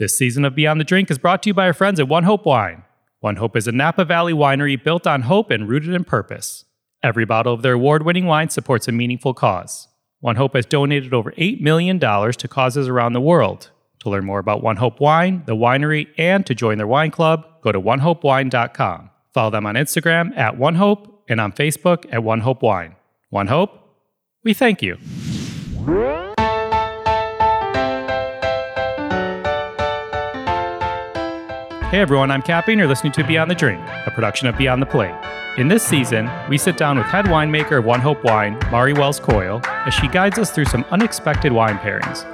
This season of Beyond the Drink is brought to you by our friends at One Hope Wine. One Hope is a Napa Valley winery built on hope and rooted in purpose. Every bottle of their award winning wine supports a meaningful cause. One Hope has donated over $8 million to causes around the world. To learn more about One Hope Wine, the winery, and to join their wine club, go to onehopewine.com. Follow them on Instagram at One Hope and on Facebook at One Hope Wine. One Hope, we thank you. Hey everyone, I'm Cappy and you're listening to Beyond the Drink, a production of Beyond the Plate. In this season, we sit down with head winemaker of One Hope Wine, Mari Wells Coyle, as she guides us through some unexpected wine pairings.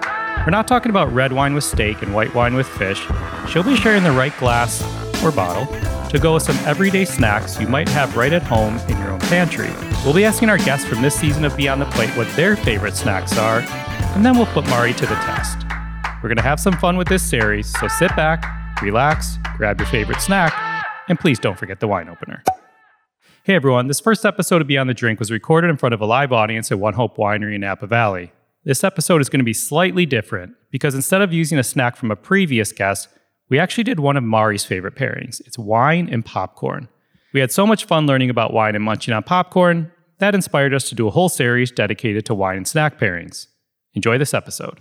We're not talking about red wine with steak and white wine with fish. She'll be sharing the right glass or bottle to go with some everyday snacks you might have right at home in your own pantry. We'll be asking our guests from this season of Beyond the Plate what their favorite snacks are, and then we'll put Mari to the test. We're going to have some fun with this series, so sit back, relax, grab your favorite snack, and please don't forget the wine opener. Hey everyone, this first episode of Beyond the Drink was recorded in front of a live audience at One Hope Winery in Napa Valley. This episode is going to be slightly different because instead of using a snack from a previous guest, we actually did one of Mari's favorite pairings. It's wine and popcorn. We had so much fun learning about wine and munching on popcorn, that inspired us to do a whole series dedicated to wine and snack pairings. Enjoy this episode.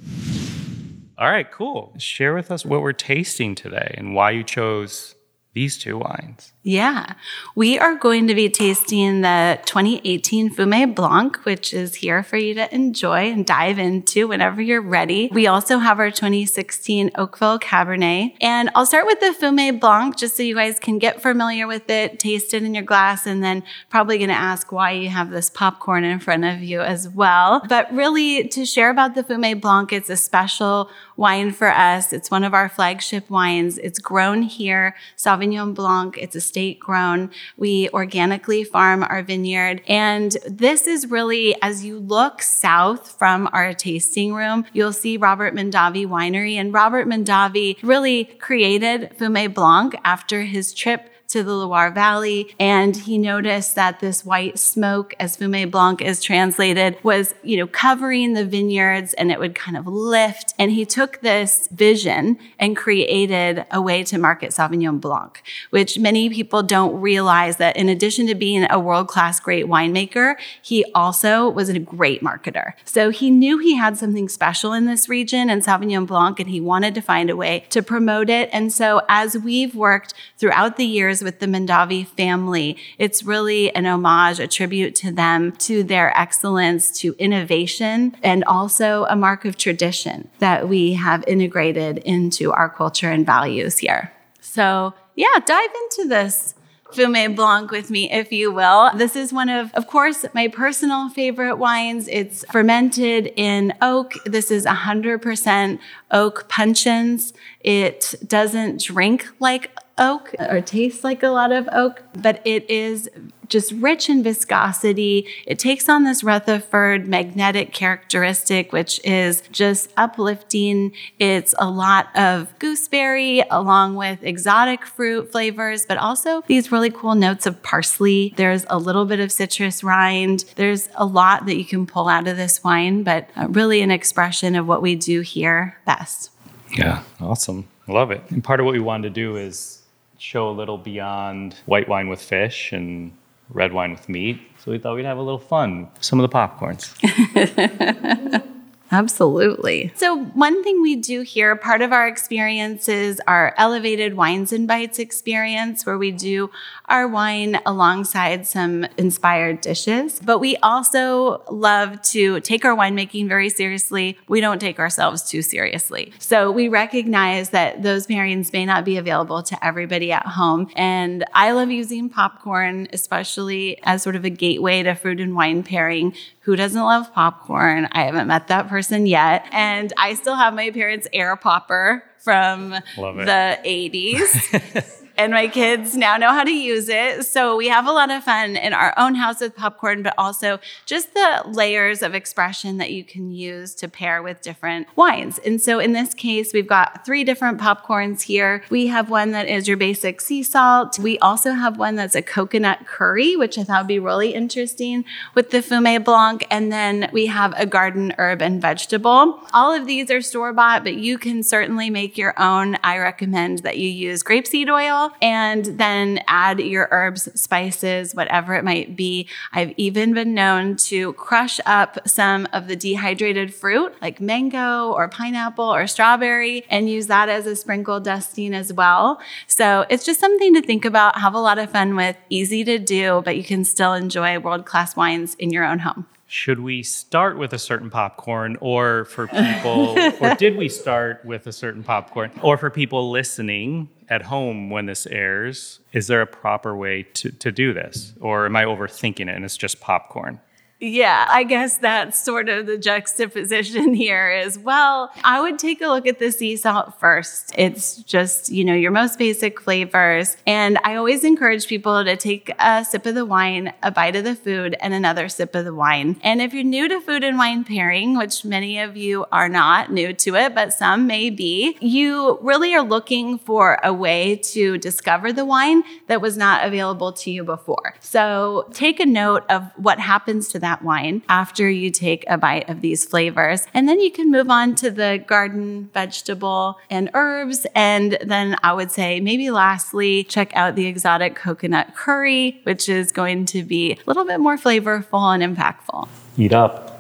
All right, cool. Share with us what we're tasting today and why you chose these two wines. Yeah, we are going to be tasting the 2018 Fumé Blanc, which is here for you to enjoy and dive into whenever you're ready. We also have our 2016 Oakville Cabernet. And I'll start with the Fumé Blanc just so you guys can get familiar with it, taste it in your glass, and then probably going to ask why you have this popcorn in front of you as well. But really, to share about the Fumé Blanc, it's a special wine for us. It's one of our flagship wines. It's grown here, Sauvignon Blanc. It's a state grown. We organically farm our vineyard. And this is really, as you look south from our tasting room, you'll see Robert Mondavi Winery. And Robert Mondavi really created Fumé Blanc after his trip to the Loire Valley. And he noticed that this white smoke, as Fumé Blanc is translated, was, you know, covering the vineyards and it would kind of lift. And he took this vision and created a way to market Sauvignon Blanc, which many people don't realize that in addition to being a world-class great winemaker, he also was a great marketer. So he knew he had something special in this region and Sauvignon Blanc, and he wanted to find a way to promote it. And so as we've worked throughout the years with the Mondavi family. It's really an homage, a tribute to them, to their excellence, to innovation, and also a mark of tradition that we have integrated into our culture and values here. So, yeah, dive into this. Fumé Blanc with me, if you will. This is one of, of course, my personal favorite wines. It's fermented in oak. This is 100% oak puncheons. It doesn't drink like oak or tastes like a lot of oak, but it is just rich in viscosity. It takes on this Rutherford magnetic characteristic, which is just uplifting. It's a lot of gooseberry along with exotic fruit flavors, but also these really cool notes of parsley. There's a little bit of citrus rind. There's a lot that you can pull out of this wine, but uh, really an expression of what we do here best. Yeah, awesome. I love it. And part of what we wanted to do is show a little beyond white wine with fish and red wine with meat. So we thought we'd have a little fun with some of the popcorns. Absolutely. So, one thing we do here, part of our experience is our elevated wines and bites experience, where we do our wine alongside some inspired dishes. But we also love to take our winemaking very seriously. We don't take ourselves too seriously. So, we recognize that those pairings may not be available to everybody at home. And I love using popcorn, especially as sort of a gateway to fruit and wine pairing who doesn't love popcorn? I haven't met that person yet. And I still have my parents' air popper from the 80s. and my kids now know how to use it. So we have a lot of fun in our own house with popcorn, but also just the layers of expression that you can use to pair with different wines. And so in this case, we've got three different popcorns here. We have one that is your basic sea salt. We also have one that's a coconut curry, which I thought would be really interesting with the Fumé Blanc. And then we have a garden herb and vegetable. All of these are store bought, but you can certainly make your own. I recommend that you use grapeseed oil and then add your herbs, spices, whatever it might be. I've even been known to crush up some of the dehydrated fruit like mango or pineapple or strawberry and use that as a sprinkle dusting as well. So it's just something to think about, have a lot of fun with, easy to do, but you can still enjoy world class wines in your own home should we start with a certain popcorn or for people or did we start with a certain popcorn? Or for people listening at home when this airs is there a proper way to, to do this? Or am i overthinking it and it's just popcorn yeah, I guess that's sort of the juxtaposition here is well, I would take a look at the sea salt first. It's just, you know, your most basic flavors. And I always encourage people to take a sip of the wine, a bite of the food, and another sip of the wine. And if you're new to food and wine pairing, which many of you are not new to it, but some may be, you really are looking for a way to discover the wine that was not available to you before. So take a note of what happens to that wine after you take a bite of these flavors. And then you can move on to the garden, vegetable, and herbs. And then I would say maybe lastly, check out the exotic coconut curry, which is going to be a little bit more flavorful and impactful. Eat up.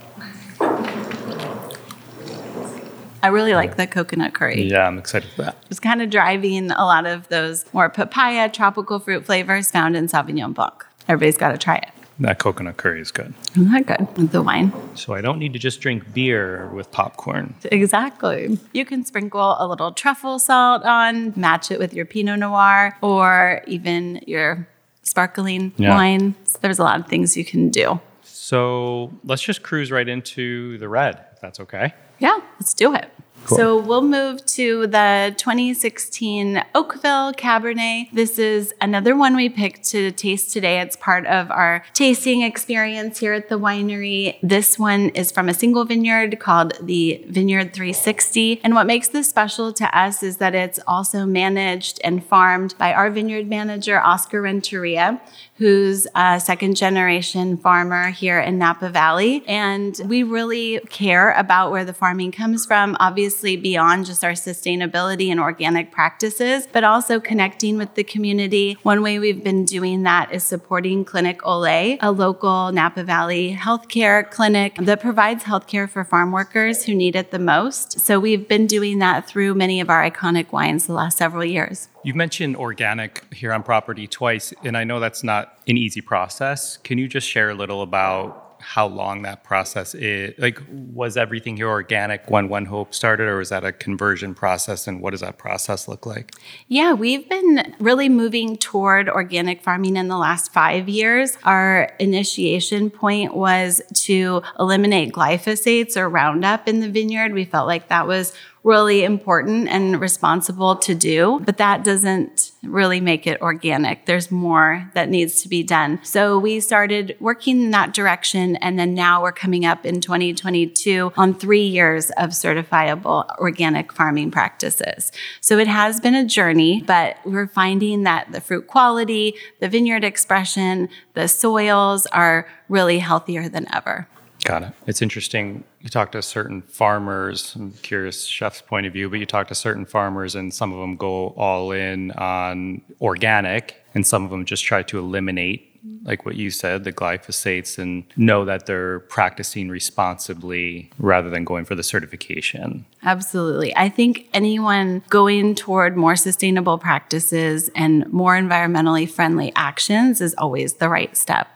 I really like the coconut curry. Yeah, I'm excited for that. It's kind of driving a lot of those more papaya, tropical fruit flavors found in Sauvignon Blanc. Everybody's got to try it. That coconut curry is good. Isn't that good with the wine? So I don't need to just drink beer with popcorn. Exactly. You can sprinkle a little truffle salt on, match it with your Pinot Noir or even your sparkling yeah. wine. So there's a lot of things you can do. So let's just cruise right into the red, if that's okay. Yeah, let's do it. Cool. So we'll move to the 2016 Oakville Cabernet. This is another one we picked to taste today. It's part of our tasting experience here at the winery. This one is from a single vineyard called the Vineyard 360. And what makes this special to us is that it's also managed and farmed by our vineyard manager, Oscar Renteria, who's a second generation farmer here in Napa Valley. And we really care about where the farming comes from, obviously, beyond just our sustainability and organic practices, but also connecting with the community. One way we've been doing that is supporting Clinic Olé, a local Napa Valley healthcare clinic that provides healthcare for farm workers who need it the most. So we've been doing that through many of our iconic wines the last several years. You've mentioned organic here on property twice, and I know that's not an easy process. Can you just share a little about how long that process is? Like, was everything here organic when One Hope started, or was that a conversion process? And what does that process look like? Yeah, we've been really moving toward organic farming in the last five years. Our initiation point was to eliminate glyphosates or Roundup in the vineyard. We felt like that was really important and responsible to do, but that doesn't really make it organic. There's more that needs to be done. So we started working in that direction, and then now we're coming up in 2022 on three years of certifiable organic farming practices. So it has been a journey, but we're finding that the fruit quality, the vineyard expression, the soils are really healthier than ever. Got it. It's interesting. You talk to certain farmers. I'm curious, chef's point of view, but you talk to certain farmers, and some of them go all in on organic, and some of them just try to eliminate, like what you said, the glyphosates, and know that they're practicing responsibly rather than going for the certification. Absolutely. I think anyone going toward more sustainable practices and more environmentally friendly actions is always the right step,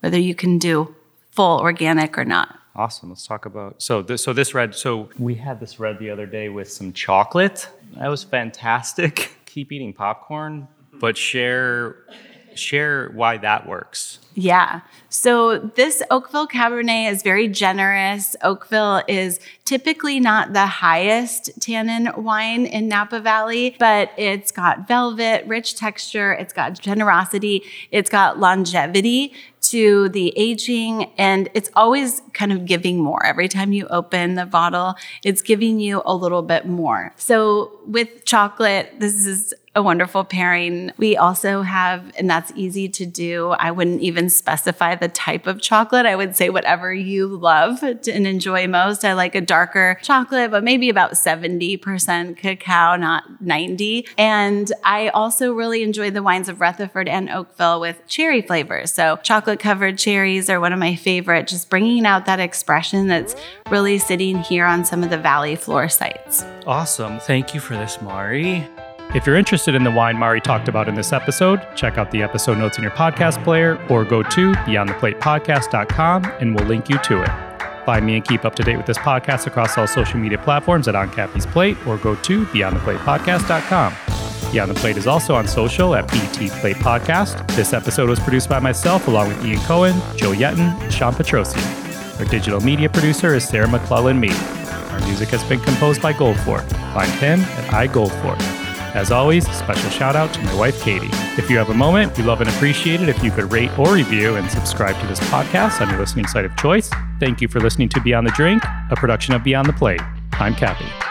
whether you can do full organic or not. Awesome. Let's talk about so this so this red. So we had this red the other day with some chocolate. That was fantastic. Keep eating popcorn, but share share why that works. Yeah. So this Oakville Cabernet is very generous. Oakville is typically not the highest tannin wine in Napa Valley, but it's got velvet, rich texture, it's got generosity, it's got longevity to the aging, and it's always kind of giving more. Every time you open the bottle, it's giving you a little bit more. So with chocolate, this is a wonderful pairing. We also have, and that's easy to do. I wouldn't even specify the type of chocolate. I would say whatever you love and enjoy most. I like a darker chocolate, but maybe about 70% cacao, not 90. And I also really enjoy the wines of Rutherford and Oakville with cherry flavors. So chocolate covered cherries are one of my favorite, just bringing out that expression that's really sitting here on some of the valley floor sites. Awesome. Thank you for this, Mari. If you're interested in the wine Mari talked about in this episode, check out the episode notes in your podcast player or go to beyondtheplatepodcast.com and we'll link you to it. Find me and keep up to date with this podcast across all social media platforms at On Cappy's Plate or go to beyondtheplatepodcast.com. Beyond the Plate is also on social at BT Plate Podcast. This episode was produced by myself along with Ian Cohen, Joe Yetten, and Sean Petrosi. Our digital media producer is Sarah McClellan Mead. Our music has been composed by Goldfork. Find him at iGoldfork. As always, special shout out to my wife, Katie. If you have a moment, we love and appreciate it if you could rate or review and subscribe to this podcast on your listening site of choice. Thank you for listening to Beyond the Drink, a production of Beyond the Plate. I'm Cappy.